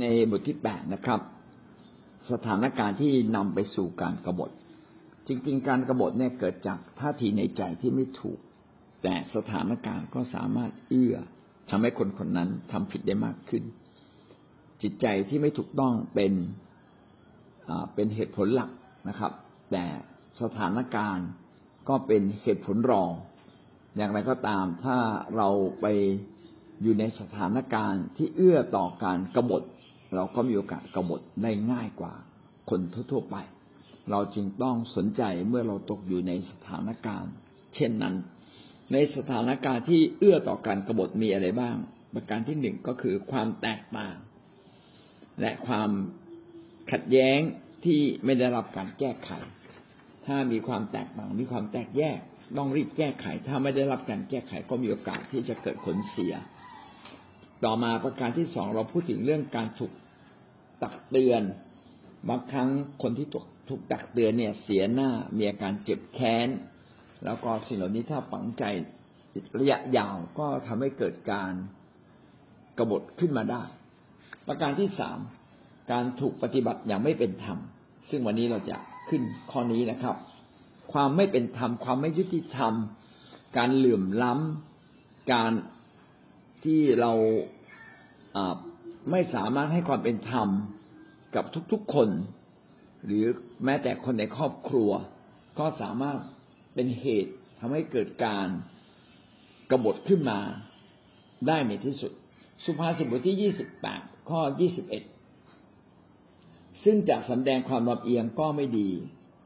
ในบทที่แปดนะครับ สถานการณ์ที่นำไปสู่การกรบฏ จริง ๆ การกรบฏเนี่ยเกิดจากท่าทีในใจที่ไม่ถูก แต่สถานการณ์ก็สามารถเอื้อทำให้คนคนนั้นทำผิดได้มากขึ้น จิตใจที่ไม่ถูกต้องเป็นเป็นเหตุผลหลักนะครับ แต่สถานการณ์ก็เป็นเหตุผลรอง อย่างไรก็ตามถ้าเราไปอยู่ในสถานการณ์ที่เอื้อต่อการกรบฏ เราก็มีโอกาสกบฏได้ง่ายกว่าคนทั่วๆไป เราจึงต้องสนใจเมื่อเราตกอยู่ในสถานการณ์ เช่นนั้น ในสถานการณ์ที่เอื้อต่อการกรบฏมีอะไรบ้าง ประการที่หนึ่งก็คือความแตกต่าง และความขัดแย้งที่ไม่ได้รับการแก้ไข ถ้ามีความแตกต่างมีความแตกแยก ต้องรีบแก้ไข ถ้าไม่ได้รับการแก้ไขก็มีโอกาสที่จะเกิดผลเสีย ต่อมาประการที่สองเราพูดถึงเรื่องการถูกตักเตือนบางครั้งคนที่ถูกถูกตักเตือนเนี่ยเสียหน้ามีอาการเจ็บแค้น แล้วก็สิ่งเหล่านี้ถ้าฝังใจระยะยาวก็ทำให้เกิดการกบฏขึ้นมาได้ ประการที่สามการถูกปฏิบัติอย่างไม่เป็นธรรม ซึ่งวันนี้เราจะขึ้นข้อนี้นะครับ ความไม่เป็นธรรมความไม่ยุติธรรม การเหลื่อมล้ำการ ที่เราไม่สามารถให้ความเป็นธรรมกับทุกๆคน หรือแม้แต่คนในครอบครัว ก็สามารถเป็นเหตุทำให้เกิดการกบฏขึ้นมาได้ในที่สุด สุภาษิตบทที่ยี่สิบแปดข้อยี่สิบเอ็ดซึ่งจากสำแดงความลำเอียงก็ไม่ดี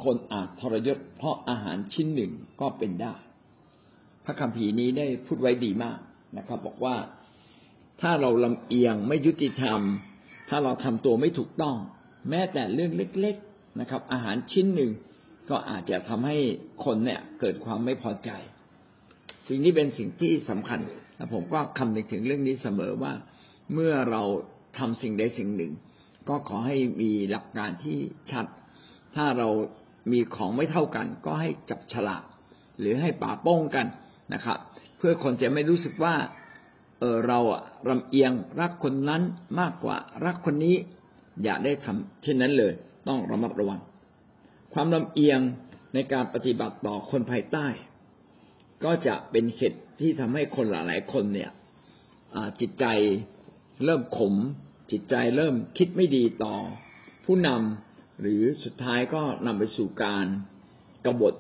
คนอาจทรยศเพราะอาหารชิ้นหนึ่งก็เป็นได้ พระคัมภีร์นี้ได้พูดไว้ดีมาก นะครับ บอกว่าถ้าเราลำเอียงไม่ยุติธรรม ถ้าเราทำตัวไม่ถูกต้อง แม้แต่เรื่องเล็ก ๆนะครับ อาหารชิ้นหนึ่งก็อาจจะทำให้คนเนี่ยเกิดความไม่พอใจ สิ่งนี้เป็นสิ่งที่สำคัญและผมก็คำนึงถึงเรื่องนี้เสมอว่า เมื่อเราทำสิ่งใดสิ่งหนึ่ง ก็ขอให้มีหลักการที่ชัด ถ้าเรามีของไม่เท่ากัน ก็ให้จับฉลากหรือให้ป่าโป้งกันนะครับ พื่อคนจะไม่รู้สึกว่า เออเราอะลำเอียงรักคนนั้นมากกว่ารักคนนี้ อย่าได้ทำเช่นนั้นเลย ต้องระมัดระวัง ความลำเอียงในการปฏิบัติต่อคนภายใต้ ก็จะเป็นเหตุที่ทำให้คนหลายๆคนเนี่ยจิตใจเริ่มขม จิตใจเริ่มคิดไม่ดีต่อ ผู้นำหรือสุดท้ายก็นำไปสู่การกบฏ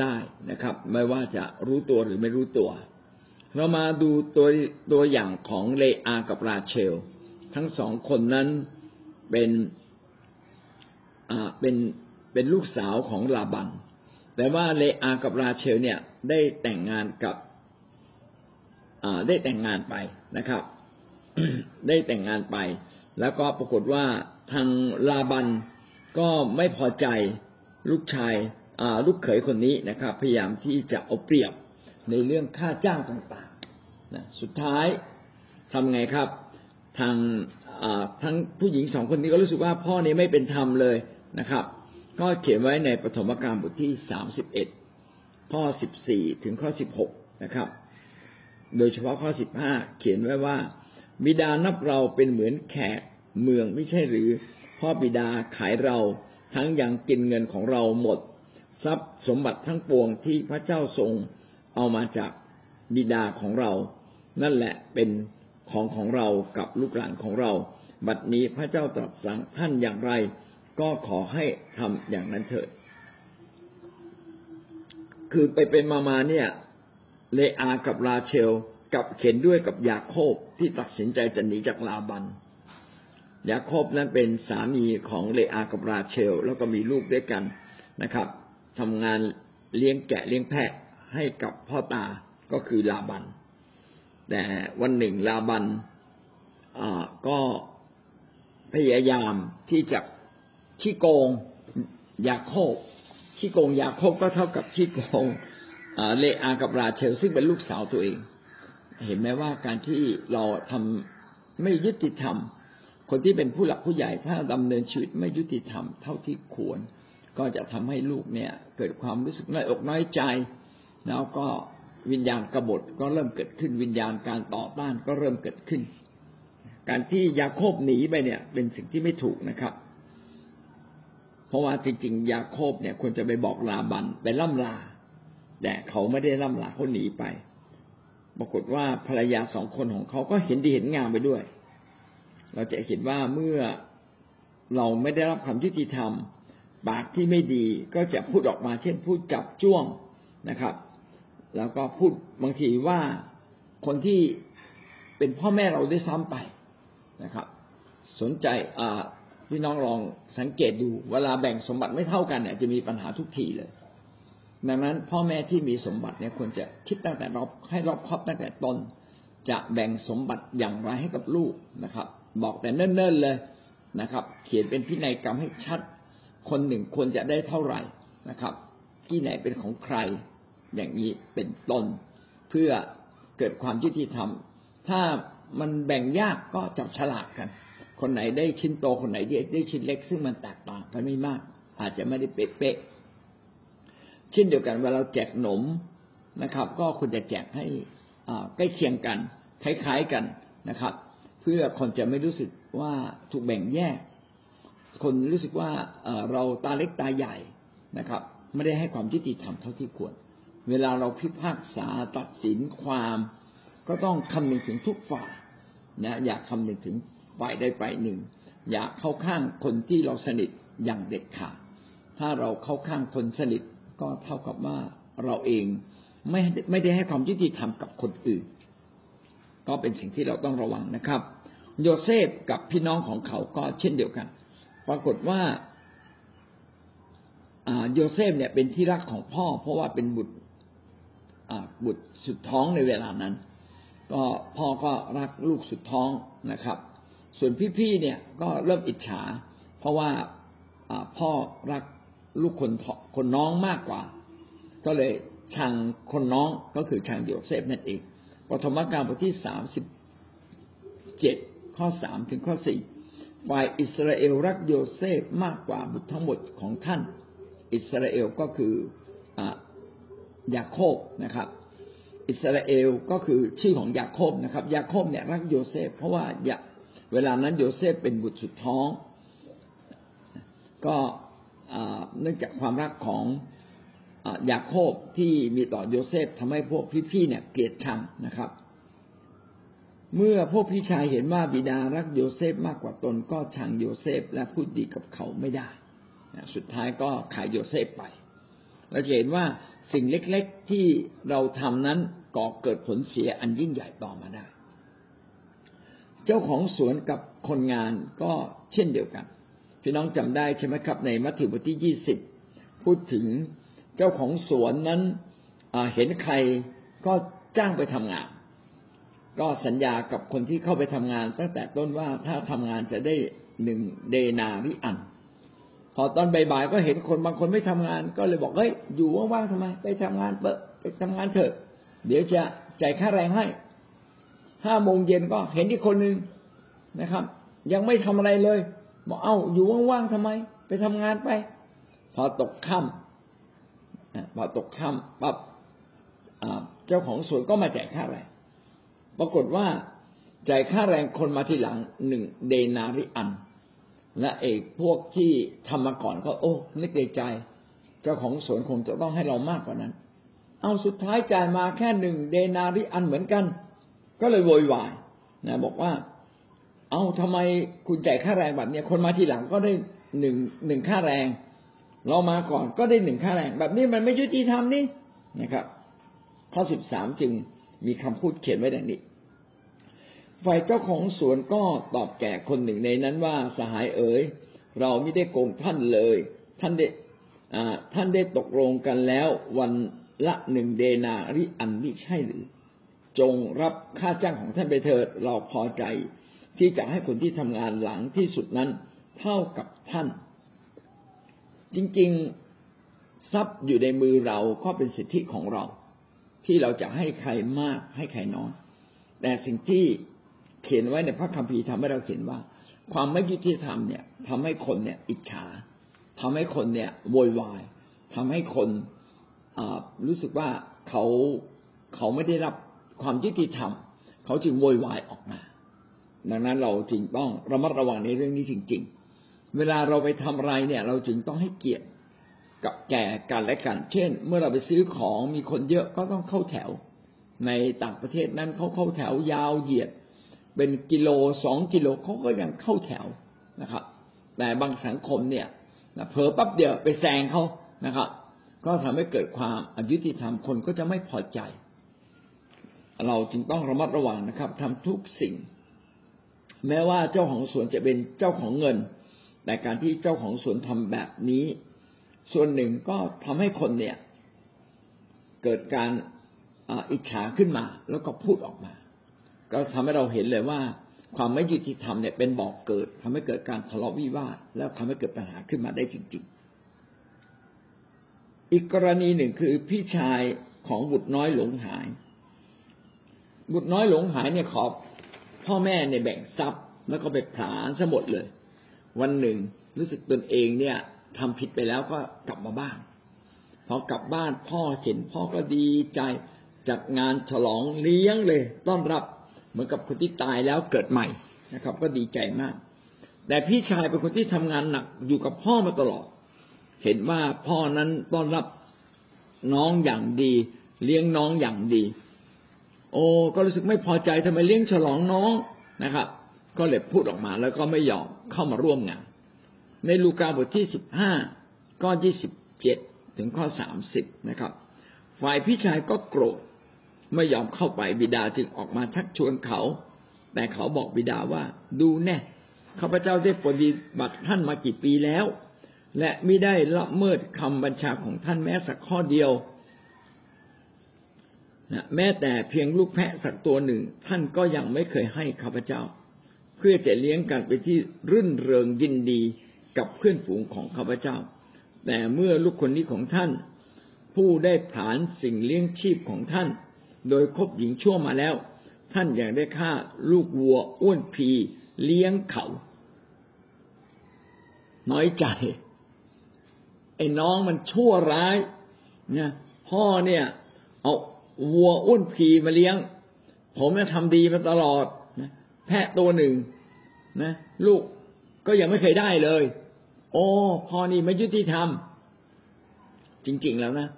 ได้นะครับ ไม่ว่าจะรู้ตัวหรือไม่รู้ตัว เรามาดูตัวตัวอย่างของเลอากับราเชล ทั้งสองคนนั้นเป็นอ่าเป็นเป็นลูกสาวของลาบัน แต่ว่าเลอากับราเชลเนี่ยได้แต่งงานกับอ่าได้แต่งงานไปนะครับ ได้แต่งงานไป แล้วก็ปรากฏว่าทางลาบันก็ไม่พอใจลูกชายลูกเขยคนนี้นะครับ พยายามที่จะเอาเปรียบ ในเรื่องค่าจ้างต่างๆนะสุดท้ายทำไงครับ ทางทั้งผู้หญิงสองคนนี้ก็รู้สึกว่าพ่อนี้ไม่เป็นธรรมเลยนะครับ ก็เขียนไว้ในปฐมกาลบทที่สามสิบเอ็ดข้อสิบสี่ถึงข้อสิบหกนะครับ โดยเฉพาะข้อสิบห้าเขียนไว้ว่า บิดานับเราเป็นเหมือนแขกเมืองไม่ใช่หรือ พ่อบิดาขายเราทั้งยังกินเงินของเราหมด ทรัพย์สมบัติทั้งปวงที่พระเจ้าทรง เอามาจากบิดาของเรา นั่นแหละเป็นของของเรากับลูกหลานของเรา บัดนี้พระเจ้าตรัสสั่งท่านอย่างไร ก็ขอให้ทำอย่างนั้นเถิด คือไปเป็นมามาเนี่ย เลอากับราเชลกับเข็นด้วยกับยาโคบที่ตัดสินใจจะหนีจากลาบัน ยาโคบนั้นเป็นสามีของเลอากับราเชล แล้วก็มีลูกด้วยกันนะครับทำงานเลี้ยงแกะเลี้ยงแพะ ให้กับพ่อตาก็คือลาบัน แต่วันหนึ่งลาบันก็พยายามที่จะขี้โกงยาโคบขี้โกงยาโคบก็เท่ากับขี้โกงเลอากับราเชลซึ่งเป็นลูกสาวตัวเอง เห็นไหมว่าการที่เราทำไม่ยุติธรรม คนที่เป็นผู้หลักผู้ใหญ่ถ้าดำเนินชีวิตไม่ยุติธรรม เท่าที่ควร ก็จะทำให้ลูกเนี่ย เกิดความรู้สึกน้อยอกน้อยใจ แล้วก็วิญญาณกบฏก็เริ่มเกิดขึ้นวิญญาณการต่อต้านก็เริ่มเกิดขึ้น การที่ยาโคบหนีไปเนี่ย เป็นสิ่งที่ไม่ถูกนะครับ เพราะว่าจริงๆยาโคบเนี่ยควรจะไปบอกลาบันไปล่ำลา แต่เขาไม่ได้ล่ำลาเขาหนีไป ปรากฏว่าภรรยาสองคนของเขาก็เห็นดีเห็นงามไปด้วย เราจะเห็นว่าเมื่อเราไม่ได้รับความยุติธรรมปากที่ไม่ดีก็จะพูดออกมาเช่นพูดจับจ้วงนะครับ แล้วก็พูดบางทีว่าคนที่เป็นพ่อแม่เราได้ซ้ำไปนะครับ สนใจพี่น้องลองสังเกตดู เวลาแบ่งสมบัติไม่เท่ากันเนี่ยจะมีปัญหาทุกทีเลย ดังนั้นพ่อแม่ที่มีสมบัติเนี่ยควรจะคิดตั้งแต่รอบให้รอบครอบตั้งแต่ตนจะแบ่งสมบัติอย่างไรให้กับลูกนะครับ บอกแต่เนิ่นๆเลยนะครับ เขียนเป็นพินัยกรรมให้ชัด คนหนึ่งควรจะได้เท่าไหร่นะครับ ที่ไหนเป็นของใคร อย่างนี้เป็นต้นเพื่อเกิดความยุติธรรม ถ้ามันแบ่งยากก็จับฉลากกัน คนไหนได้ชิ้นโตคนไหนได้ชิ้นเล็ก ซึ่งมันแตกต่างกันไม่มาก อาจจะไม่ได้เป๊ะเช่นเดียวกันเวลาเราแจกหนมนะครับ ก็ควรจะแจกให้ใกล้เคียงกันคล้ายๆกันนะครับ เพื่อคนจะไม่รู้สึกว่าถูกแบ่งแยก คนรู้สึกว่าเราตาเล็กตาใหญ่นะครับ ไม่ได้ให้ความยุติธรรมเท่าที่ควร เวลาเราพิพากษาตัดสินความ ก็ต้องคำนึงถึงทุกฝ่ายนะอยากคำนึงถึงฝ่ายใดฝ่ายหนึ่ง อยากเข้าข้างคนที่เราสนิทอย่างเด็ดขาดถ้าเราเข้าข้างคนสนิทก็เท่ากับว่าเราเองไม่ไม่ได้ให้ความยุติธรรมกับคนอื่น ก็เป็นสิ่งที่เราต้องระวังนะครับ โยเซฟกับพี่น้องของเขาก็เช่นเดียวกัน ปรากฏว่าโยเซฟเนี่ยเป็นที่รักของพ่อ เพราะว่าเป็นบุตร บุตรสุดท้องในเวลานั้น ก็พ่อก็รักลูกสุดท้องนะครับ ส่วนพี่ๆเนี่ยก็เริ่มอิจฉา เพราะว่าพ่อรักลูกคนคนน้องมากกว่า ก็เลยชังคนน้องก็คือชังโยเซฟนั่นเองปฐมกาลบทที่สามสิบเจ็ดข้อสามถึงข้อสี่ฝ่ายอิสราเอลรักโยเซฟมากกว่าบุตรทั้งหมดของท่าน อิสราเอลก็คือ ยาโคบนะครับ อิสราเอลก็คือชื่อของยาโคบนะครับ ยาโคบเนี่ยรักโยเซฟ เพราะว่าเวลานั้นโยเซฟเป็นบุตรสุดท้อง ก็เนื่องจากความรักของยาโคบที่มีต่อโยเซฟทำให้พวกพี่ๆเนี่ยเกลียดชังนะครับ เมื่อพวกพี่ชายเห็นว่าบิดารักโยเซฟมากกว่าตนก็ชังโยเซฟและพูดดีกับเขาไม่ได้ สุดท้ายก็ขายโยเซฟไปเราจะเห็นว่า สิ่งเล็กๆที่เราทำนั้นก่อเกิดผลเสียอันยิ่งใหญ่ต่อมาได้ เจ้าของสวนกับคนงานก็เช่นเดียวกัน พี่น้องจำได้ใช่ไหมครับ ในมัทธิวบทที่ยี่สิบพูดถึงเจ้าของสวนนั้นเห็นใครก็จ้างไปทำงาน ก็สัญญากับคนที่เข้าไปทำงาน ตั้งแต่ต้นว่าถ้าทำงานจะได้หนึ่งเดนาริอัน พอตอนบ่ายๆก็เห็นคนบางคนไม่ทำงาน ก็เลยบอกเฮ้ยอยู่ว่างๆทำไม ไปทำงานเปไปทำงานเถอะ เดี๋ยวจะจ่ายค่าแรงให้ห้าโมงเย็นก็เห็นที่คนหนึ่งนะครับ ยังไม่ทำอะไรเลยบอกเอ้าอยู่ว่างๆทำไม ไปทำงานไป พอตกค่ำพอตกค่ำปั๊บเจ้าของสวนก็มาจ่ายค่าแรง ปรากฏว่าจ่ายค่าแรงคนมาทีหลังหนึ่งเดนาริอัน และเอกพวกที่ทำมาก่อนก็โอ้นึกในใจ เจ้าของสวนคงจะต้องให้เรามากกว่านั้น เอาสุดท้ายจ่ายมาแค่หนึ่งเดนาริอันเหมือนกัน ก็เลยโวยวายนะบอกว่า เอาทำไมคุณจ่ายค่าแรงแบบนี้คนมาทีหลังก็ได้หนึ่งหนึ่งค่าแรง เรามาก่อนก็ได้หนึ่งค่าแรง แบบนี้มันไม่ยุติธรรมนี่นะครับ ข้อสิบสามจึงมีคำพูดเขียนไว้ดังนี้ ฝ่ายเจ้าของสวนก็ตอบแก่คนหนึ่งในนั้นว่าสหายเอ๋ยเราไม่ได้โกงท่านเลย ท่านได้ท่านได้ตกลงกันแล้ววันละหนึ่งเดนาริอันมิใช่หรือ จงรับค่าจ้างของท่านไปเถิดเราพอใจ ที่จะให้คนที่ทำงานหลังที่สุดนั้นเท่ากับท่าน จริงๆทรัพย์อยู่ในมือเราก็เป็นสิทธิของเรา ที่เราจะให้ใครมากให้ใครน้อยแต่สิ่งที่ เขียนไว้ในพระคัมภีร์ทำให้เราเห็นว่า ความไม่ยุติธรรมเนี่ยทำให้คนเนี่ย อิจฉาทำให้คนเนี่ยโวยวายทำให้คนรู้สึกว่าเขาเขาไม่ได้รับความยุติธรรม เขาจึงโวยวายออกมา ดังนั้นเราจึงต้องระมัดระวังในเรื่องนี้จริง ๆ เวลาเราไปทำอะไรเนี่ย เราจึงต้องให้เกียรติกับแก่กันและกัน เช่น เมื่อเราไปซื้อของมีคนเยอะก็ต้องเข้าแถว ในต่างประเทศนั้นเขาเข้าแถวยาวเหยียด เป็นกิโลสองกิโลเขาก็ยังเข้าแถวนะครับ แต่บางสังคมเนี่ยเผลอปั๊บเดียวไปแซงเขานะครับ ก็ทำให้เกิดความอายุติธรรมคนก็จะไม่พอใจ เราจึงต้องระมัดระวังนะครับทำทุกสิ่ง แม้ว่าเจ้าของสวนจะเป็นเจ้าของเงิน แต่การที่เจ้าของสวนทำแบบนี้ ส่วนหนึ่งก็ทำให้คนเนี่ย เกิดการอิจฉาขึ้นมา แล้วก็พูดออกมา ก็ทำให้เราเห็นเลยว่า ความไม่ยุติธรรมเนี่ยเป็นบอกเกิดทำให้เกิดการทะเลาะวิวาทแล้วทำให้เกิดปัญหาขึ้นมาได้จริง ๆ อีกกรณีหนึ่งคือพี่ชายของบุตรน้อยหลงหาย บุตรน้อยหลงหายเนี่ยขอพ่อแม่เนี่ยแบ่งทรัพย์ แล้วก็ไปผลาญซะหมดเลย วันหนึ่งรู้สึกตนเองเนี่ยทำผิดไปแล้วก็กลับมาบ้านพอกลับบ้านพ่อเห็นพ่อก็ดีใจจัดงานฉลองเลี้ยงเลย ต้อนรับ เหมือนกับคนที่ตายแล้วเกิดใหม่นะครับ ก็ดีใจมาก แต่พี่ชายเป็นคนที่ทำงานหนักอยู่กับพ่อมาตลอด เห็นว่าพ่อนั้นต้อนรับน้องอย่างดี เลี้ยงน้องอย่างดี โอ้ก็รู้สึกไม่พอใจทำไมเลี้ยงฉลองน้องนะครับ ก็เลยพูดออกมาแล้วก็ไม่ยอมเข้ามาร่วมงาน ในลูกาบทที่สิบห้าก้อนที่สิบเจ็ดถึงข้อสามสิบนะครับ ฝ่ายพี่ชายก็โกรธ ไม่ยอมเข้าไปบิดาจึงออกมาชักชวนเขา แต่เขาบอกบิดาว่า ดูแน่ข้าพเจ้าได้ปฏิบัติท่านมากี่ปีแล้ว และไม่ได้ละเมิดคำบัญชาของท่านแม้สักข้อเดียวนะแม้แต่เพียงลูกแพะสักตัวหนึ่ง ท่านก็ยังไม่เคยให้ข้าพเจ้า เพื่อจะเลี้ยงกันไปที่รื่นเริงยินดีกับเพื่อนฝูงของข้าพเจ้า แต่เมื่อลูกคนนี้ของท่าน ผู้ได้ผานสิ่งเลี้ยงชีพของท่าน โดยคบหญิงชั่วมาแล้ว ท่านอยากได้ฆ่าลูกวัวอ้วนพีเลี้ยงเขา น้อยใจ ไอ้น้องมันชั่วร้ายนะพ่อเนี่ย เอาวัวอ้วนพีมาเลี้ยง ผมจะทำดีมาตลอดนะแพะตัวหนึ่งนะลูกก็ยังไม่เคยได้เลย โอ้พ่อนี่ไม่ยุติธรรม จริง ๆ แล้วนะ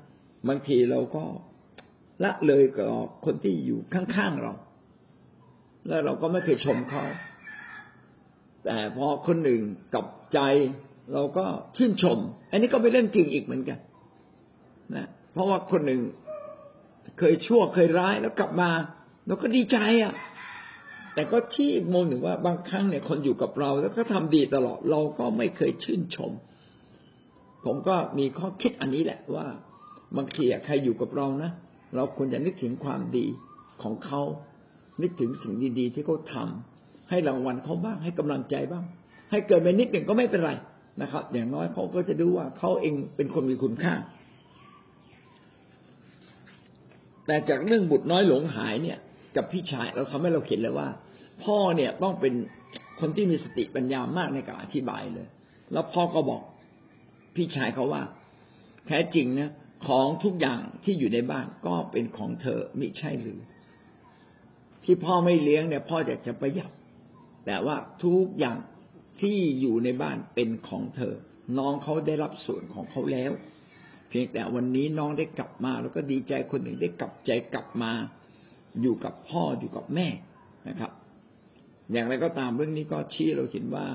บางทีเราก็ ละเลยกับคนที่อยู่ข้างๆเรา แล้วเราก็ไม่เคยชมเขาแต่พอคนหนึ่งกับใจ เราก็ชื่นชม อันนี้ก็เป็นเรื่องจริงอีกเหมือนกันนะเพราะว่าคนหนึ่งเคยชั่วเคยร้ายแล้วกลับมาเราก็ดีใจอะ แต่ก็ชี้อีกมุมหนึ่งว่าบางครั้งเนี่ยคนอยู่กับเรา แล้วก็ทำดีตลอด เราก็ไม่เคยชื่นชม ผมก็มีข้อคิดอันนี้แหละว่าบางทีใครอยู่กับเรานะ เราควรจะนึกถึงความดีของเขา นึกถึงสิ่งดีๆที่เขาทาให้รางวัลเขาบ้าง ให้กำลังใจบ้าง ให้เกิดไปนิดหนึ่งก็ไม่เป็นไรนะครับ อย่างน้อยเขาก็จะดูว่าเขาเองเป็นคนมีคุณค่า แต่จากเรื่องบุตรน้อยหลงหายเนี่ย กับพี่ชายเราทำให้เราเห็นเลยว่า พ่อเนี่ยต้องเป็นคนที่มีสติปัญญามากในการอธิบายเลย แล้วพ่อก็บอกพี่ชายเขาว่า แท้จริงนะ ของทุกอย่างที่อยู่ในบ้านก็เป็นของเธอมิใช่หรือ ที่พ่อไม่เลี้ยงเนี่ยพ่ออยากจะประหยัดแต่ว่าทุกอย่างที่อยู่ในบ้านเป็นของเธอ น้องเขาได้รับส่วนของเขาแล้ว เพียงแต่วันนี้น้องได้กลับมา แล้วก็ดีใจคนหนึ่งได้กลับใจกลับมา อยู่กับพ่ออยู่กับแม่นะครับ อย่างไรก็ตามเรื่องนี้ก็ชี้เราเห็นว่า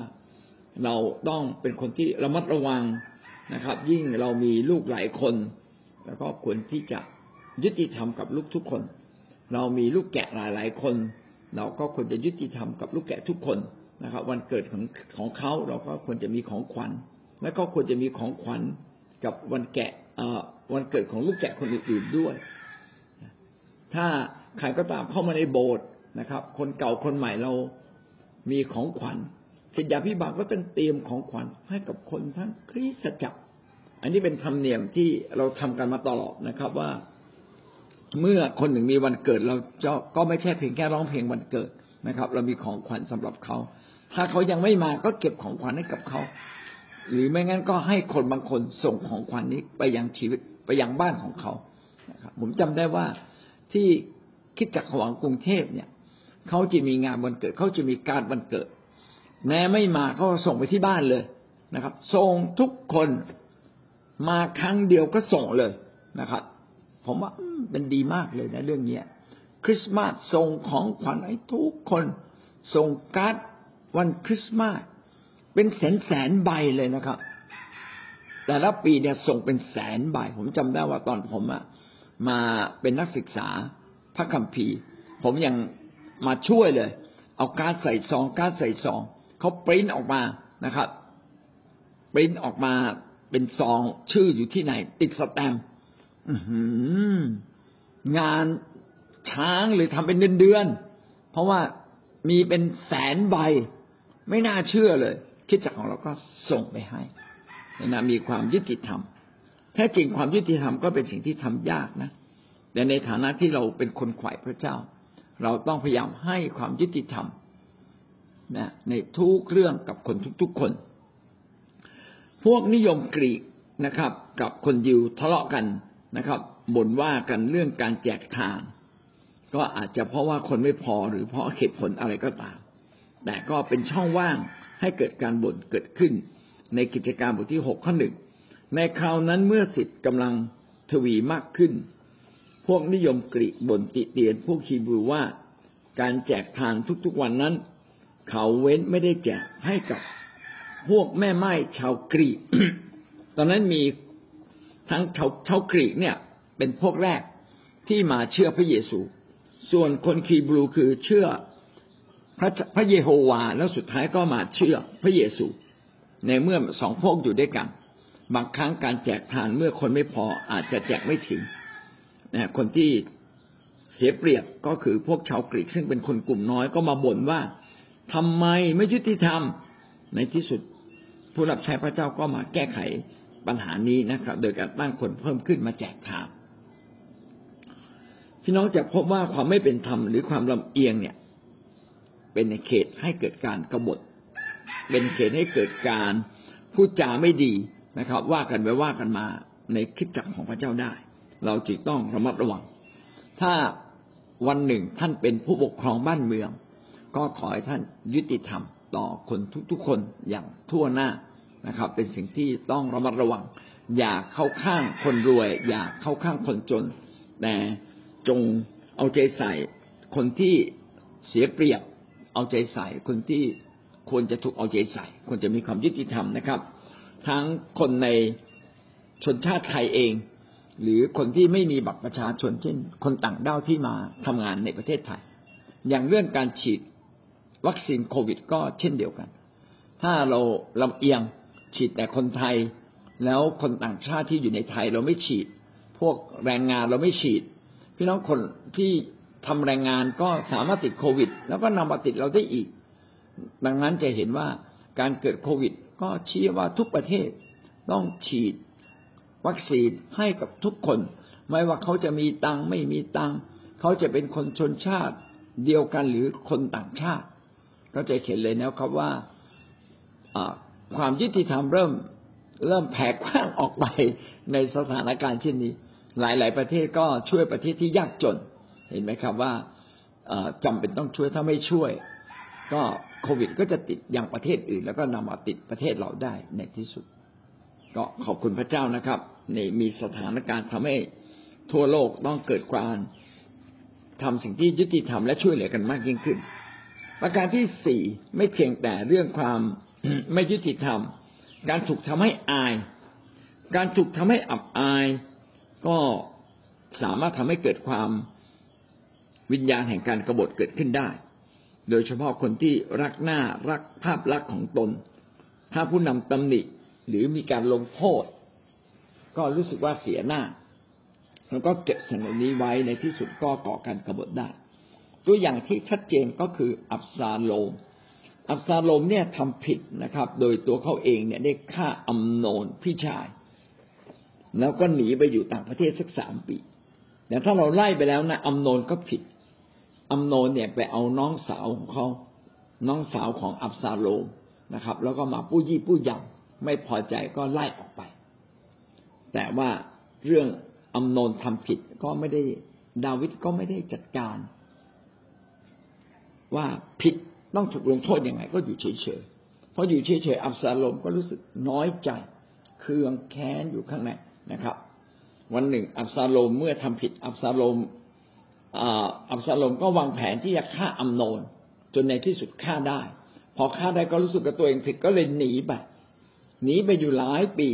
เราต้องเป็นคนที่ระมัดระวังนะครับ ยิ่งเรามีลูกหลายคน แล้วก็ควรที่จะยุติธรรมกับลูกทุกคน เรามีลูกแกะหลายๆคน เราก็ควรจะยุติธรรมกับลูกแกะทุกคนนะครับ วันเกิดของของเขาเราก็ควรจะมีของขวัญ และก็ควรจะมีของขวัญกับวันแกะวันเกิดของลูกแกะคนอื่นๆด้วย ถ้าใครก็ตามเข้ามาในโบสถ์นะครับ คนเก่าคนใหม่เรามีของขวัญศิษยาพิบาลก็ต้องเตรียมของขวัญให้กับคนทั้งคริสตจักร อันนี้เป็นธรรมเนียมที่เราทำกันมาตลอดนะครับว่า เมื่อคนหนึ่งมีวันเกิด เราจะก็ไม่ใช่เพียงแค่ร้องเพลงวันเกิดนะครับ เรามีของขวัญสำหรับเขา ถ้าเขายังไม่มาก็เก็บของขวัญให้กับเขา หรือไม่งั้นก็ให้คนบางคนส่งของขวัญนี้ไปยังชีวิตไปยังบ้านของเขานะครับผมจำได้ว่าที่คิดจักขวังกรุงเทพเนี่ยเขาจะมีงานวันเกิด เขาจะมีการวันเกิด แม้ไม่มาเขาส่งไปที่บ้านเลยนะครับส่งทุกคน มาครั้งเดียวก็ส่งเลยนะครับ ผมว่าเป็นดีมากเลยนะเรื่องเนี้ยคริสต์มาสส่งของขวัญให้ทุกคนส่งการ์ดวันคริสต์มาสเป็นแสนแสนใบเลยนะครับ แต่ละปีเนี่ยส่งเป็นแสนใบ ผมจำได้ว่าตอนผมอะมาเป็นนักศึกษาพระคัมภีร์ ผมยังมาช่วยเลย เอาการ์ดใส่ซองการ์ดใส่ซองเขาปริ้นออกมานะครับปริ้นออกมา เป็นซองชื่ออยู่ที่ไหน ติดสแตมป์งานช้างเลยทำเป็นเดือนเดือนเพราะว่ามีเป็นแสนใบ ไม่น่าเชื่อเลย คิดจักของเราก็ส่งไปให้นะมีความยุติธรรมแท้จริงความยุติธรรมก็เป็นสิ่งที่ทำยากนะแต่ในฐานะที่เราเป็นคนขวายพระเจ้า เราต้องพยายามให้ความยุติธรรมนะในทุกเรื่องกับคนทุกๆคน พวกนิยมกรีกนะครับ กับคนยิวทะเลาะกันนะครับบ่นว่ากันเรื่องการแจกทาน ก็อาจจะเพราะว่าคนไม่พอหรือเพราะเหตุผลอะไรก็ตาม แต่ก็เป็นช่องว่างให้เกิดการบ่นเกิดขึ้น ในกิจการบทที่หกข้อหนึ่งในคราวนั้นเมื่อสิทธิ์กำลังทวีมากขึ้น พวกนิยมกรีกบ่นติเตียนพวกฮีบรูว่า การแจกทานทุกๆวันนั้น เขาเว้นไม่ได้แจกให้กับ พวกแม่ไม้ชาวกรีก ตอนนั้นมีทั้งชาวชาวกรีกเนี่ย เป็นพวกแรกที่มาเชื่อพระเยซู ส่วนคนคีบรูคือเชื่อพระพระเยโฮวาแล้วสุดท้ายก็มาเชื่อพระเยซู ในเมื่อสองพวกอยู่ด้วยกัน บางครั้งการแจกทานเมื่อคนไม่พออาจจะแจกไม่ถึงนะคนที่เสียเปรียบก็คือพวกชาวกรีกซึ่งเป็นคนกลุ่มน้อยก็มาบ่นว่าทำไมไม่ยุติธรรม ในที่สุดผู้รับใช้พระเจ้าก็มาแก้ไขปัญหานี้นะครับ โดยการตั้งคนเพิ่มขึ้นมาแจกทานพี่น้องจะพบว่าความไม่เป็นธรรมหรือความลำเอียงเนี่ย เป็นในเขตให้เกิดการกบฏ เป็นเขตให้เกิดการพูดจาไม่ดีนะครับ ว่ากันไปว่ากันมาในคิดจักของพระเจ้าได้ เราจึงต้องระมัดระวัง ถ้าวันหนึ่งท่านเป็นผู้ปกครองบ้านเมือง ก็ขอให้ท่านยุติธรรม ต่อคนทุกๆคนอย่างทั่วหน้านะครับ เป็นสิ่งที่ต้องระมัดระวัง อย่าเข้าข้างคนรวย อย่าเข้าข้างคนจน แต่จงเอาใจใส่ คนที่เสียเปรียบ เอาใจใส่ คนที่ควรจะถูกเอาใจใส่ควรจะมีความยุติธรรมนะครับ ทั้งคนในชนชาติไทยเอง หรือคนที่ไม่มีบัตรประชาชนเช่น คนต่างด้าวที่มาทำงานในประเทศไทย อย่างเรื่องการฉีด วัคซีนโควิดก็เช่นเดียวกัน ถ้าเราลำเอียงฉีดแต่คนไทย แล้วคนต่างชาติที่อยู่ในไทยเราไม่ฉีด พวกแรงงานเราไม่ฉีด พี่น้องคนที่ทำแรงงานก็สามารถติดโควิด แล้วก็นำมาติดเราได้อีก ดังนั้นจะเห็นว่าการเกิดโควิด ก็ชี้ว่าทุกประเทศต้องฉีดวัคซีนให้กับทุกคน ไม่ว่าเขาจะมีตังไม่มีตังเขาจะเป็นคนชนชาติเดียวกันหรือคนต่างชาติ ก็จะเห็นเลยนะครับว่าความยุติธรรมเริ่มเริ่มแผ่กว้างออกไปในสถานการณ์เช่นนี้ หลาย ๆ ประเทศก็ช่วยประเทศที่ยากจน เห็นไหมครับว่าจำเป็นต้องช่วยถ้าไม่ช่วย ก็โควิดก็จะติดอย่างประเทศอื่น แล้วก็นำมาติดประเทศเราได้ในที่สุด ก็ขอบคุณพระเจ้านะครับในมีสถานการณ์ทำให้ทั่วโลกต้องเกิดความทำสิ่งที่ยุติธรรมและช่วยเหลือกันมากยิ่งขึ้น ประการที่สี่ไม่เพียงแต่เรื่องความไม่ยุติธรรม การถูกทำให้อาย การถูกทำให้อับอาย ก็สามารถทำให้เกิดความวิญญาณแห่งการกรบฏเกิดขึ้นได้ โดยเฉพาะคนที่รักหน้ารักภาพลักษณ์ของตน ถ้าผู้นำตำหนิหรือมีการลงโทษ ก็รู้สึกว่าเสียหน้า แล้วก็เก็บสิ่งเหล่านี้ไว้ในที่สุดก็ก่อการกรบฏได้ ตัวอย่างที่ชัดเจนก็คืออับซาโลม อับซาโลมเนี่ยทำผิดนะครับ โดยตัวเขาเองเนี่ยได้ฆ่าอัมโนนพี่ชาย แล้วก็หนีไปอยู่ต่างประเทศสักสามปี แต่ถ้าเราไล่ไปแล้วนะอัมโนนก็ผิดอัมโนนเนี่ยไปเอาน้องสาวของเขาน้องสาวของอับซาโลมนะครับ แล้วก็มาปู้ยี่ปู้ยำไม่พอใจก็ไล่ออกไป แต่ว่าเรื่องอัมโนนทำผิดก็ไม่ได้ดาวิดก็ไม่ได้จัดการ ว่าผิดต้องถูกลงโทษยังไง ก็อยู่เฉยๆเพราะอยู่เฉยๆอับซาลมก็รู้สึกน้อยใจเคืองแค้นอยู่ข้างในนะครับ วันหนึ่ง อับซาลมเมื่อทำผิดอับซาลมอับซาลมก็วางแผนที่จะฆ่าอัมโนน จนในที่สุดฆ่าได้ พอฆ่าได้ก็รู้สึกกับตัวเองผิดก็เลยหนีไปหนีไปอยู่หลายปี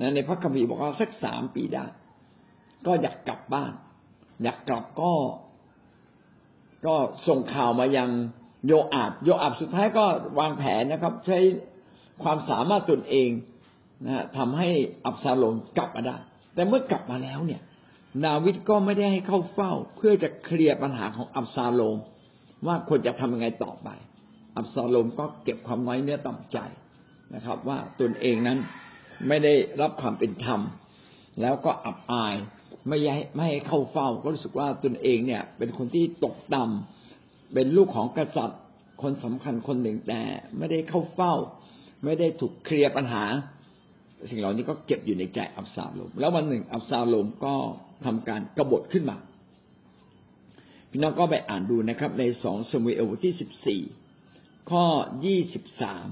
นะในพระคัมภีร์บอกว่าสักสามปีได้ ก็อยากกลับบ้าน อยากกลับก็ ก็ส่งข่าวมายังโยอาบโยอาบสุดท้ายก็วางแผนนะครับ ใช้ความสามารถตนเองนะทำให้อับซาโลมกลับมาได้ แต่เมื่อกลับมาแล้วเนี่ยดาวิดก็ไม่ได้ให้เข้าเฝ้า เพื่อจะเคลียร์ปัญหาของอับซาโลม ว่าควรจะทำยังไงต่อไป อับซาโลมก็เก็บความน้อยเนื้อต่ำใจนะครับ ว่าตนเองนั้นไม่ได้รับความเป็นธรรม แล้วก็อับอาย ไม่ให้ไม่ให้เข้าเฝ้าก็รู้สึกว่าตนเองเนี่ย เป็นคนที่ตกต่ำเป็นลูกของกษัตริย์ คนสำคัญคนหนึ่งแต่ไม่ได้เข้าเฝ้า ไม่ได้ถูกเคลียร์ปัญหา สิ่งเหล่านี้ก็เก็บอยู่ในใจอับซาโลม แล้ววันหนึ่งอับซาโลมก็ทำการกบฏขึ้นมาพี่น้องก็ไปอ่านดูนะครับ ในสองสมุเอลบทที่สิบสี่ข้อยี่สิบสาม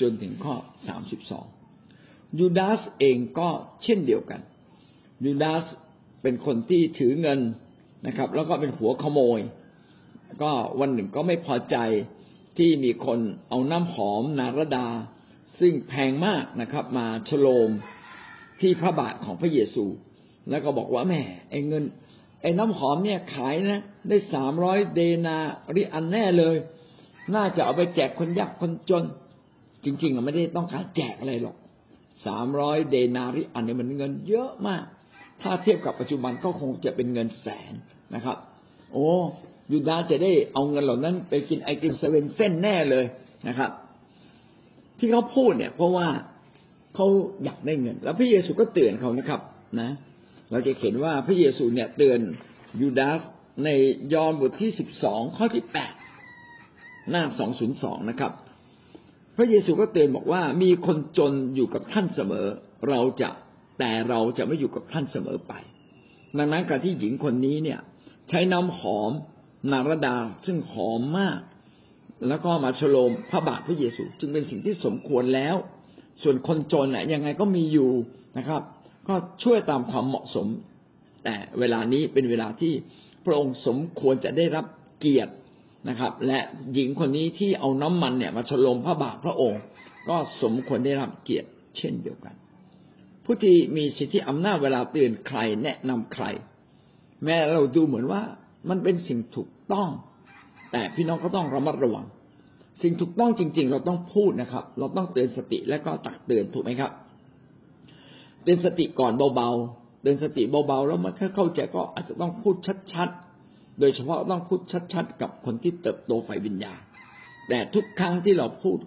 จนถึงข้อสามสิบสองยูดาสเองก็เช่นเดียวกันยูดาส เป็นคนที่ถือเงินนะครับ แล้วก็เป็นหัวขโมย ก็วันหนึ่งก็ไม่พอใจที่มีคนเอาน้ำหอมนารดา ซึ่งแพงมากนะครับ มาฉโลมที่พระบาทของพระเยซู แล้วก็บอกว่าแม่ไอ้เงิน ไอ้น้ำหอมเนี่ยขายนะ ได้สามร้อยเดนาริอันแน่เลย น่าจะเอาไปแจกคนยากคนจน จริงๆไม่ได้ต้องการแจกอะไรหรอกสามร้อยเดนาริอันเนี้มันเงินเยอะมาก ถ้าเทียบกับปัจจุบันก็คงจะเป็นเงินแสนนะครับ โอ้ยูดาจะได้เอาเงินเหล่านั้น ไปกินไอติมเซเว่นเส้นแน่เลยนะครับ ที่เขาพูดเนี่ย เพราะว่าเขาอยากได้เงิน แล้วพระเยซูก็เตือนเขานะครับ นะ เราจะเห็นว่าพระเยซูเนี่ยเตือนยูดาสในยอห์นบทที่สิบสองข้อที่แปดหน้าสองศูนย์สองนะครับ พระเยซูก็เตือนบอกว่ามีคนจนอยู่กับท่านเสมอ เราจะ แต่เราจะไม่อยู่กับท่านเสมอไป ดังนั้นการที่หญิงคนนี้เนี่ย ใช้น้ำหอมนารดาซึ่งหอมมาก แล้วก็มาฉโลมพระบาทพระเยซูจึงเป็นสิ่งที่สมควรแล้ว ส่วนคนจนน่ะยังไงก็มีอยู่นะครับ ก็ช่วยตามความเหมาะสม แต่เวลานี้เป็นเวลาที่พระองค์สมควรจะได้รับเกียรตินะครับ และหญิงคนนี้ที่เอาน้ำมันเนี่ยมาฉลมพระบาทพระองค์ ก็สมควรได้รับเกียรติเช่นเดียวกัน ผู้ที่มีสิทธิอำนาจเวลาเตือนใครแนะนำใคร แม้เราดูเหมือนว่ามันเป็นสิ่งถูกต้อง แต่พี่น้องก็ต้องระมัดระวัง สิ่งถูกต้องจริง ๆ เราต้องพูดนะครับ เราต้องเตือนสติและก็ตักเตือนถูกไหมครับ เตือนสติก่อนเบาๆเตือนสติเบาๆแล้วมันแค่เข้าใจก็อาจจะต้องพูดชัดๆ โดยเฉพาะต้องพูดชัด ๆ กับคนที่เติบโตฝ่ายวิญญาณแต่ทุกครั้งที่เราพูด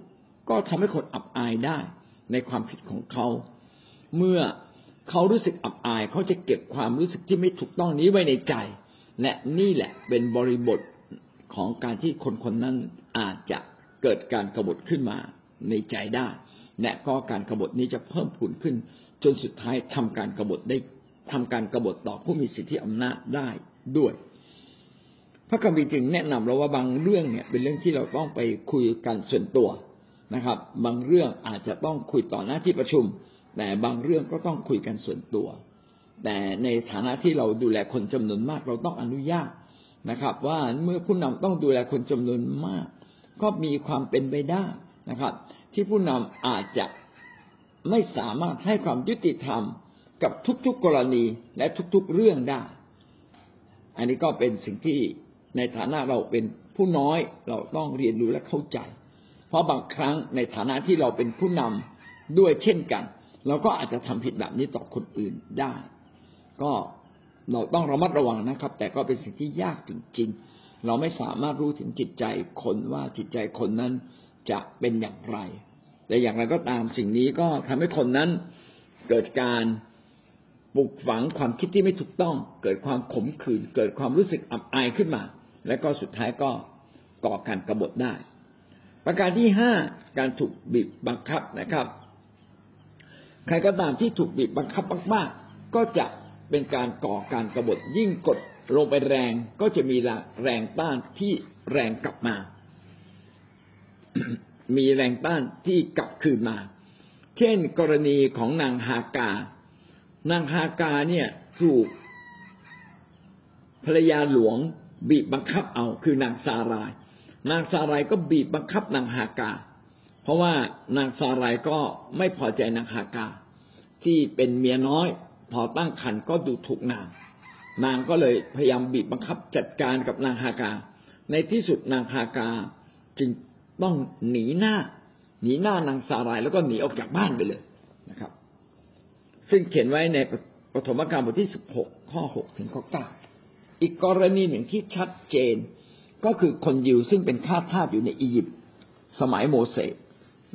ก็ทำให้คนอับอายได้ในความผิดของเขา เมื่อเขารู้สึกอับอาย เขาจะเก็บความรู้สึกที่ไม่ถูกต้องนี้ไว้ในใจ และนี่แหละเป็นบริบทของการที่คนคนนั้นอาจจะเกิดการกบฏขึ้นมาในใจได้ และก็การกบฏนี้จะเพิ่มพูนขึ้น จนสุดท้ายทำการกบฏได้ทำการกบฏต่อผู้มีสิทธิอำนาจได้ด้วย พระคัมภีร์จึงแนะนำเราว่าบางเรื่องเนี่ย เป็นเรื่องที่เราต้องไปคุยกันส่วนตัวนะครับ บางเรื่องอาจจะต้องคุยต่อหน้าที่ประชุม แต่บางเรื่องก็ต้องคุยกันส่วนตัว แต่ในฐานะที่เราดูแลคนจำนวนมาก เราต้องอนุญาตนะครับ ว่าเมื่อผู้นำต้องดูแลคนจำนวนมาก ก็มีความเป็นไปได้นะครับ ที่ผู้นำอาจจะไม่สามารถให้ความยุติธรรมกับทุกๆกรณีและทุกๆเรื่องได้ อันนี้ก็เป็นสิ่งที่ในฐานะเราเป็นผู้น้อยเราต้องเรียนรู้และเข้าใจ เพราะบางครั้งในฐานะที่เราเป็นผู้นำด้วยเช่นกัน เราก็อาจจะทำผิดแบบนี้ต่อคนอื่นได้ ก็เราต้องระมัดระวังนะครับ แต่ก็เป็นสิ่งที่ยากจริง ๆ เราไม่สามารถรู้ถึงจิตใจคนว่าจิตใจคนนั้นจะเป็นอย่างไร แต่อย่างไรก็ตามสิ่งนี้ก็ทำให้คนนั้นเกิดการปลูกฝังความคิดที่ไม่ถูกต้อง เกิดความขมขื่นเกิดความรู้สึกอับอายขึ้นมา และก็สุดท้ายก็ก่อการกรบฏได้ ประการที่ห้าการถูกบีบบังคับนะครับ ใครก็ตามที่ถูกบีบบังคับมากๆ ก็จะเป็นการก่อการกรบฏยิ่งกดลงไปแรงก็จะมีแรงต้านที่แรงกลับมา มีแรงต้านที่กลับคืนมา เช่นกรณีของนางฮากา นางฮากาเนี่ยถูกภรรยาหลวงบีบบังคับเอาคือนางซาราย นางซารายก็บีบบังคับนางฮากา เพราะว่านางซารายก็ไม่พอใจนางฮากา ที่เป็นเมียน้อย พอตั้งครรภ์ก็ดูถูกนาง นางก็เลยพยายามบีบบังคับจัดการกับนางฮากา ในที่สุดนางฮากาจึงต้องหนีหน้า หนีหน้านางซารายแล้วก็หนีออกจากบ้านไปเลยนะครับ ซึ่งเขียนไว้ในปฐมกาลบทที่สิบหกข้อหกถึงข้อเก้าอีกกรณีหนึ่งที่ชัดเจนก็คือคนยิวซึ่งเป็นข้าทาสอยู่ในอียิปต์สมัยโมเสส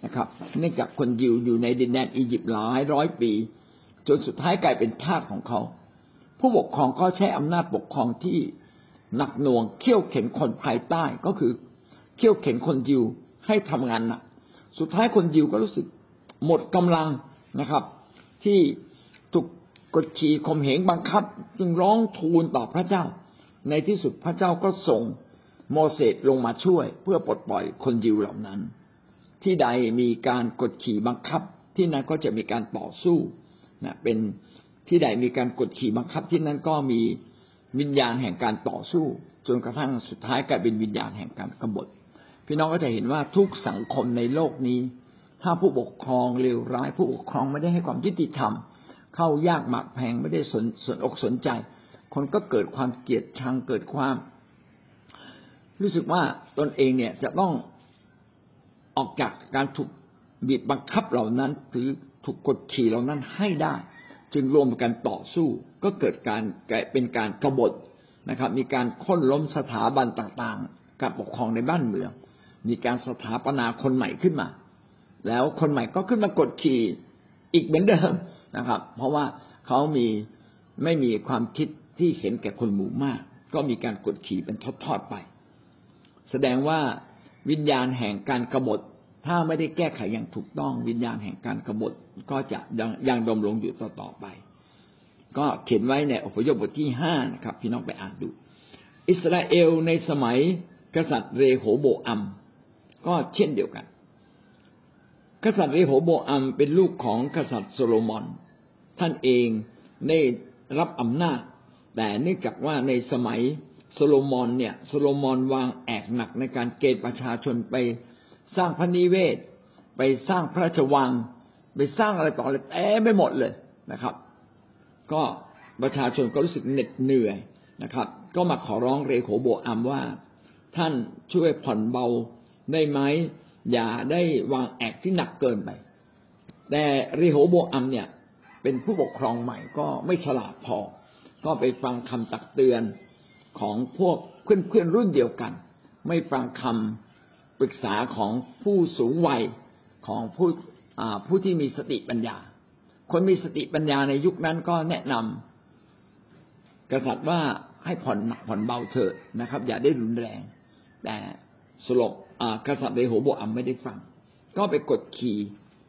นะครับ เนื่องจากคนยิวอยู่ในดินแดนอียิปต์หลายร้อยปี จนสุดท้ายกลายเป็นทาสของเขา ผู้ปกครองก็ใช้อำนาจปกครองที่หนักหน่วงเขี่ยวเข็นคนภายใต้ก็คือเขี่ยวเข็นคนยิวให้ทำงานหนักสุดท้ายคนยิวก็รู้สึกหมดกำลังนะครับ ที่ถูกกดขี่ข่มเหงบังคับ จึงร้องทูลต่อพระเจ้า ในที่สุดพระเจ้าก็ส่งโมเสสลงมาช่วยเพื่อปลดปล่อยคนยิวเหล่านั้น ที่ใดมีการกดขี่บังคับ ที่นั้นก็จะมีการต่อสู้นะเป็นที่ใดมีการกดขี่บังคับ ที่นั้นก็มีวิญญาณแห่งการต่อสู้ จนกระทั่งสุดท้ายกลายเป็นวิญญาณแห่งการกบฏ พี่น้องก็จะเห็นว่าทุกสังคมในโลกนี้ ถ้าผู้ปกครองเลวร้าย ผู้ปกครองไม่ได้ให้ความยุติธรรม เข้ายากหมากแพงไม่ได้สนสนอกสนใจ คนก็เกิดความเกลียดชังเกิดความ รู้สึกว่าตนเองเนี่ยจะต้อง ออกจากการถูกบีบบังคับเหล่านั้นหรือถูกกดขี่เหล่านั้นให้ได้ จึงรวมกันต่อสู้ก็เกิดการเป็นการกบฏนะครับ มีการค้นล้มสถาบันต่างๆ การปกครองในบ้านเมือง มีการสถาปนาคนใหม่ขึ้นมา แล้วคนใหม่ก็ขึ้นมากดขี่อีกเหมือนเดิมนะครับ เพราะว่าเขามีไม่มีความคิดที่เห็นแก่คนหมู่มาก ก็มีการกดขี่เป็นทอดๆไป แสดงว่า วิญญาณแห่งการกรบฏ ถ้าไม่ได้แก้ไขอย่างถูกต้อง วิญญาณแห่งการกรบฏก็จะยังยังดำรงอยู่ต่อตอไป ก็เขียนไว้ในอพยพบทที่ห้านะครับ พี่น้องไปอ่านดู อิสราเอลในสมัยกษัตริย์เรโหโบอัม ก็เช่นเดียวกัน กษัตริย์เรโหโบอัมเป็นลูกของกษัตริย์โซโลมอน ท่านเองได้รับอำนาจ แต่เนื่องจากว่าในสมัย โซโลมอนเนี่ยโซโลมอนวางแอกหนักในการเกณฑ์ประชาชนไปสร้างพระนิเวศ ไปสร้างพระราชวัง ไปสร้างอะไรต่ออะไรเต็มไปหมดเลยนะครับ ก็ประชาชนก็รู้สึกเหน็ดเหนื่อยนะครับ ก็มาขอร้องเรโหโบอัมว่า ท่านช่วยผ่อนเบาได้ไหมอย่าได้วางแอกที่หนักเกินไป แต่รีโหโบอัมเนี่ย เป็นผู้ปกครองใหม่ก็ไม่ฉลาดพอ ก็ไปฟังคำตักเตือน ของพวกเพื่อนๆรุ่นเดียวกัน ไม่ฟังคำปรึกษาของผู้สูงวัยของผู้ผู้ที่มีสติปัญญา คนมีสติปัญญาในยุคนั้นก็แนะนำกษัตริย์ว่าให้ผ่อนหนักผ่อนเบาเถิดนะครับ อย่าได้รุนแรง แต่สลบกษัตริย์เรโหโบอัมไม่ได้ฟัง ก็ไปกดขี่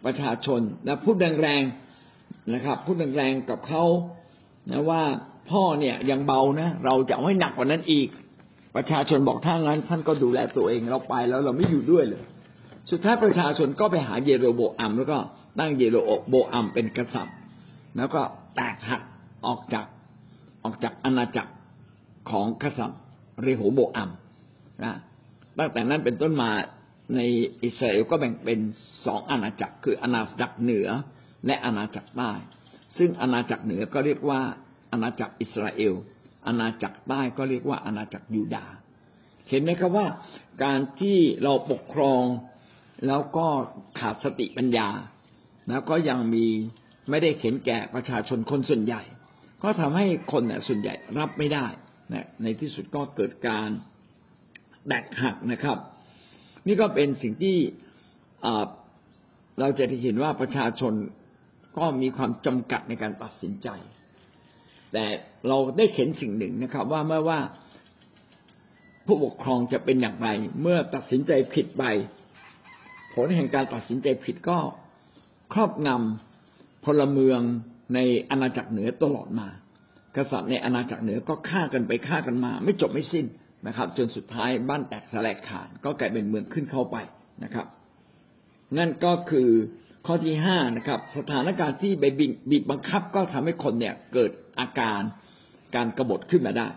ประชาชนและพูดแรงๆนะครับ พูดแรงๆกับเขานะว่า พ่อเนี่ยยังเบานะเราจะเอาให้หนักกว่านั้นอีก ประชาชนบอกถ้างั้น ท่านก็ดูแลตัวเองเราไปแล้วเราไม่อยู่ด้วยเลย สุดท้ายประชาชนก็ไปหาเยโรโบอัมแล้วก็ตั้งเยโรโบอัมเป็นกษัตริย์ แล้วก็แตกหักออกจากออกจากอาณาจักรของกษัตริย์เรโหโบอัมนะตั้งแต่นั้นเป็นต้นมาในอิสราเอลก็แบ่งเป็นสองอาณาจักร คืออาณาจักรเหนือและอาณาจักรใต้ ซึ่งอาณาจักรเหนือก็เรียกว่า อาณาจักรอิสราเอล อาณาจักรใต้ก็เรียกว่าอาณาจักรยูดาห์เห็นไหมครับว่า การที่เราปกครองแล้วก็ขาดสติปัญญา แล้วก็ยังมีไม่ได้เห็นแก่ประชาชนคนส่วนใหญ่ ก็ทำให้คนเนี่ยส่วนใหญ่รับไม่ได้นะในที่สุดก็เกิดการแตกหักนะครับ นี่ก็เป็นสิ่งที่เราจะเห็นว่าประชาชนก็มีความจำกัดในการตัดสินใจ แต่เราได้เห็นสิ่งหนึ่งนะครับ ว่าเมื่อว่าผู้ปกครองจะเป็นอย่างไร เมื่อตัดสินใจผิดไป ผลแห่งการตัดสินใจผิดก็ครอบงำพลเมืองในอาณาจักรเหนือตลอดมา กษัตริย์ในอาณาจักรเหนือก็ฆ่ากันไปฆ่ากันมา ไม่จบไม่สิ้นนะครับ จนสุดท้ายบ้านแตกสลายขาดก็กลายเป็นเมืองขึ้นเข้าไปนะครับ นั่นก็คือ ข้อที่ห้านะครับ สถานการณ์ที่ไปบีบบังคับก็ทำให้คนเนี่ยเกิดอาการการกรบฏขึ้นมาได้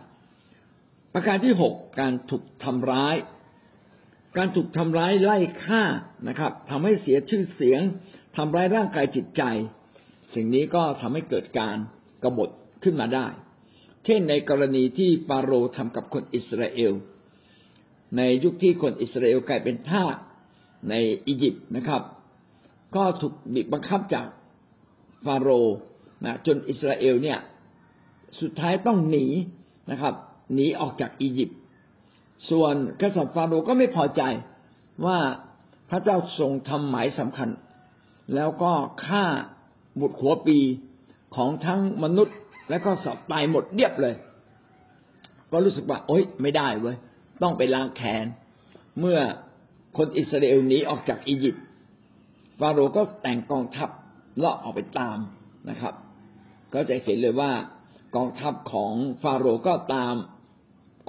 ประการที่หกการถูกทำร้าย การถูกทำร้ายไล่ฆ่านะครับทำให้เสียชื่อเสียงทำร้ายร่างกายจิตใจ สิ่งนี้ก็ทำให้เกิดการกรบฏขึ้นมาได้ เช่นในกรณีที่ฟาโรห์ทำกับคนอิสราเอล ในยุคที่คนอิสราเอลกลายเป็นทาสในอียิปต์นะครับ ก็ถูกบีบบังคับจากฟาโรห์นะจนอิสราเอลเนี่ยสุดท้ายต้องหนีนะครับ หนีออกจากอียิปต์ส่วนกษัตริย์ฟาโรห์ก็ไม่พอใจว่าพระเจ้าทรงทำหมายสำคัญ แล้วก็ฆ่าบุตรหัวปีของทั้งมนุษย์ และก็สัตว์ตายหมดเรียบเลย ก็รู้สึกว่า โอ๊ยไม่ได้เว้ยต้องไปล้างแค้นเมื่อคนอิสราเอลหนีออกจากอียิปต์ ฟาโรห์ก็แต่งกองทัพเลาะออกไปตามนะครับ ก็จะเห็นเลยว่ากองทัพของฟาโรห์ก็ตาม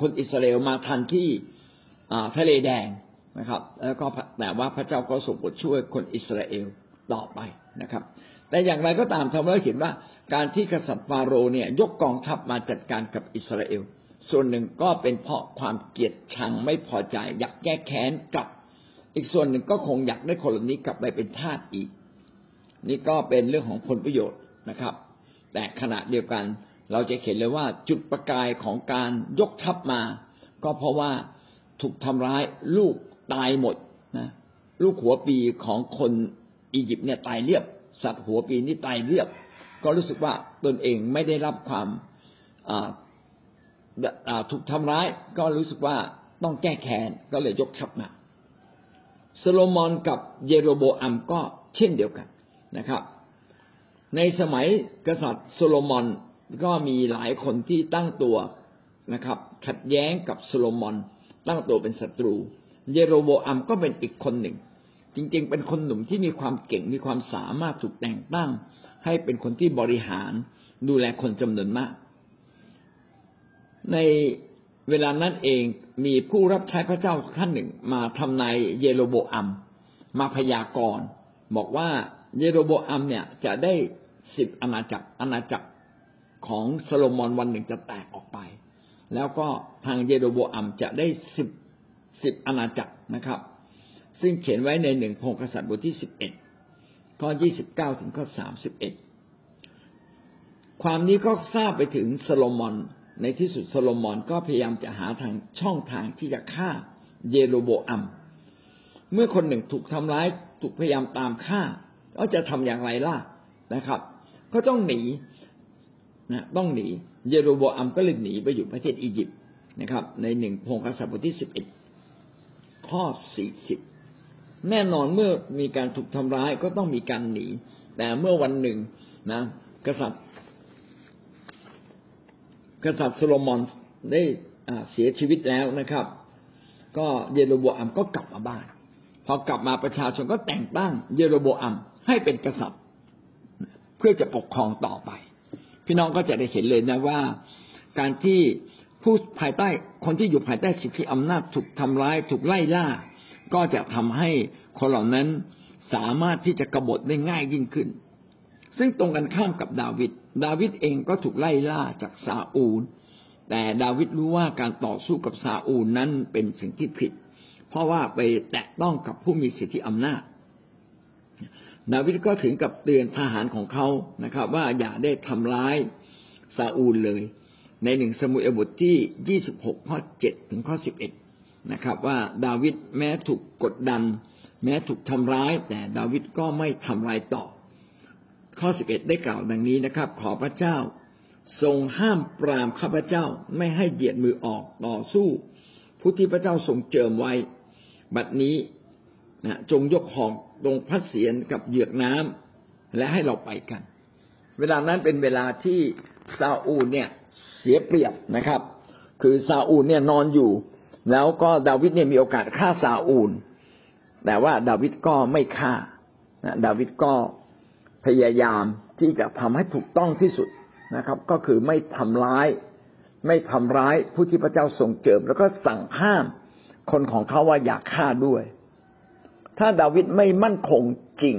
คนอิสราเอลมาทันที่ทะเลแดงนะครับ แล้วก็แต่ว่าพระเจ้าก็ส่งบทช่วยคนอิสราเอลต่อไปนะครับ แต่อย่างไรก็ตามทำให้เห็นว่าการที่กษัตริย์ฟาโรห์เนี่ยยกกองทัพมาจัดการกับอิสราเอลส่วนหนึ่งก็เป็นเพราะความเกลียดชังไม่พอใจอยากแก้แค้นกับ อีกส่วนหนึ่งก็คงอยากได้คนเหล่านี้กลับไปเป็นทาสอีก นี่ก็เป็นเรื่องของผลประโยชน์นะครับ แต่ขณะเดียวกันเราจะเห็นเลยว่าจุดประกายของการยกทัพมา ก็เพราะว่าถูกทำร้ายลูกตายหมดนะลูกหัวปีของคนอียิปต์เนี่ยตายเรียบ สัตว์หัวปีนี่ตายเรียบ ก็รู้สึกว่าตนเองไม่ได้รับความถูกทำร้าย ก็รู้สึกว่าต้องแก้แค้นก็เลยยกทัพมา โซโลมอนกับเยโรโบอัมก็เช่นเดียวกันนะครับ ในสมัยกษัตริย์โซโลมอนก็มีหลายคนที่ตั้งตัวนะครับ ขัดแย้งกับโซโลมอนตั้งตัวเป็นศัตรู เยโรโบอัมก็เป็นอีกคนหนึ่ง จริงๆ เป็นคนหนุ่มที่มีความเก่งมีความสามารถถูกแต่งตั้ง ให้เป็นคนที่บริหารดูแลคนจำนวนมาก ใน เวลานั้นเองมีผู้รับใช้พระเจ้าท่านหนึ่งมาทำนายเยโรโบอัม มาพยากรณ์บอกว่าเยโรโบอัมเนี่ยจะได้สิบอาณาจักรอาณาจักรของโซโลมอนวันหนึ่งจะแตกออกไป แล้วก็ทางเยโรโบอัมจะได้สิบสิบอาณาจักรนะครับ ซึ่งเขียนไว้ในหนึ่งพงกษัตริย์บทที่สิบเอ็ดข้อยี่สิบเก้าถึงข้อสามสิบเอ็ดความนี้ก็ทราบไปถึงโซโลมอน ในที่สุดโซโลมอนก็พยายามจะหาทางช่องทางที่จะฆ่าเยโรโบอัม เมื่อคนหนึ่งถูกทำร้ายถูกพยายามตามฆ่า ก็จะทำอย่างไรล่ะนะครับ ก็ต้องหนีนะต้องหนีเยโรโบอัมก็เลยหนีไปอยู่ประเทศอียิปต์นะครับ ในหนึ่งพงศษบทที่สิบเอ็ดข้อสี่สิบแน่นอนเมื่อมีการถูกทำร้ายก็ต้องมีการหนี แต่เมื่อวันหนึ่งนะ กษัตริย์ กษัตริย์โซโลมอนได้เสียชีวิตแล้วนะครับ ก็เยโรโบอัมก็กลับมาบ้าน พอกลับมาประชาชนก็แต่งตั้งเยโรโบอัมให้เป็นกษัตริย์ เพื่อจะปกครองต่อไป พี่น้องก็จะได้เห็นเลยนะว่า การที่ผู้ภายใต้คนที่อยู่ภายใต้สิทธิอำนาจถูกทำร้ายถูกไล่ล่า ก็จะทำให้คนเหล่านั้นสามารถที่จะกบฏได้ง่ายยิ่งขึ้น ซึ่งตรงกันข้ามกับดาวิดดาวิดเองก็ถูกไล่ล่าจากซาอูล แต่ดาวิดรู้ว่าการต่อสู้กับซาอูลนั้นเป็นสิ่งที่ผิด เพราะว่าไปแตะต้องกับผู้มีสิทธิอำนาจ ดาวิดก็ถึงกับเตือนทหารของเขานะครับ ว่าอย่าได้ทำร้ายซาอูลเลย ในหนึ่งสมุเอลบทที่ยี่สิบหกข้อเจ็ดถึงข้อสิบเอ็ดนะครับ ว่าดาวิดแม้ถูกกดดัน แม้ถูกทำร้าย แต่ดาวิดก็ไม่ทำร้ายต่อ ข้อสิบเอ็ดได้กล่าวดังนี้นะครับ ขอพระเจ้า ทรงห้ามปรามข้าพเจ้าไม่ให้เหยียดมือออกต่อสู้ ผู้ที่พระเจ้าทรงเจิมไว้ บัดนี้นะจงยกหอกตรงพระเศียรกับเหยือกน้ำและให้เราไปกัน เวลานั้นเป็นเวลาที่ซาอูลเนี่ยเสียเปรียบนะครับ คือซาอูลเนี่ยนอนอยู่ แล้วก็ดาวิดเนี่ยมีโอกาสฆ่าซาอูล แต่ว่าดาวิดก็ไม่ฆ่าดาวิดก็ พยายามที่จะทำให้ถูกต้องที่สุดนะครับ ก็คือไม่ทำร้าย ไม่ทำร้ายผู้ที่พระเจ้าทรงเจิม แล้วก็สั่งห้ามคนของเขาว่าอย่าฆ่าด้วย ถ้าดาวิดไม่มั่นคงจริง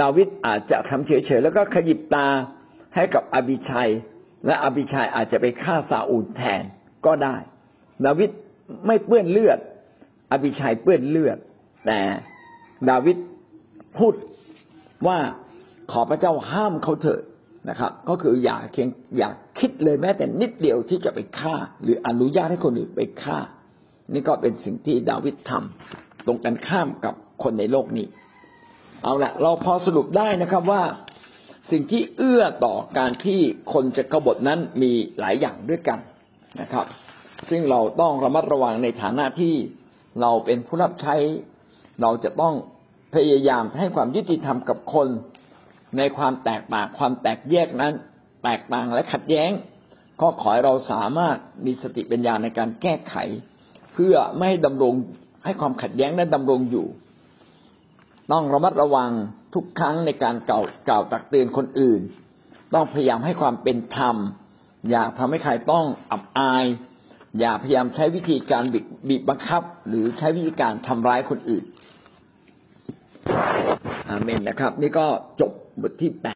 ดาวิดอาจจะทำเฉยๆแล้วก็ขยิบตาให้กับอบิชัย และอบิชัยอาจจะไปฆ่าซาอูลแทนก็ได้ ดาวิดไม่เปื้อนเลือด อบิชัยเปื้อนเลือด แต่ดาวิดพูดว่า ขอพระเจ้าห้ามเขาเถิดนะครับ ก็คืออย่าเคียงอย่าคิดเลยแม้แต่นิดเดียวที่จะไปฆ่า หรืออนุญาตให้คนอื่นไปฆ่า นี่ก็เป็นสิ่งที่ดาวิดทำตรงกันข้ามกับคนในโลกนี้ เอาละเราพอสรุปได้นะครับว่าสิ่งที่เอื้อต่อการที่คนจะกบฏนั้นมีหลายอย่างด้วยกันนะครับ ซึ่งเราต้องระมัดระวังในฐานะที่เราเป็นผู้รับใช้ เราจะต้องพยายามให้ความยุติธรรมกับคน ในความแตกต่างความแตกแยกนั้น แตกต่างและขัดแย้ง ก็ขอให้เราสามารถมีสติปัญญาในการแก้ไข เพื่อไม่ให้ดำรงให้ความขัดแย้งนั้นดำรงอยู่ ต้องระมัดระวังทุกครั้งในการกล่าวกล่าวตักเตือนคนอื่น ต้องพยายามให้ความเป็นธรรม อย่าทำให้ใครต้องอับอาย อย่าพยายามใช้วิธีการบีบบีบบังคับ หรือใช้วิธีการทำร้ายคนอื่น อาเมนนะครับ นี่ก็จบบทที่แปด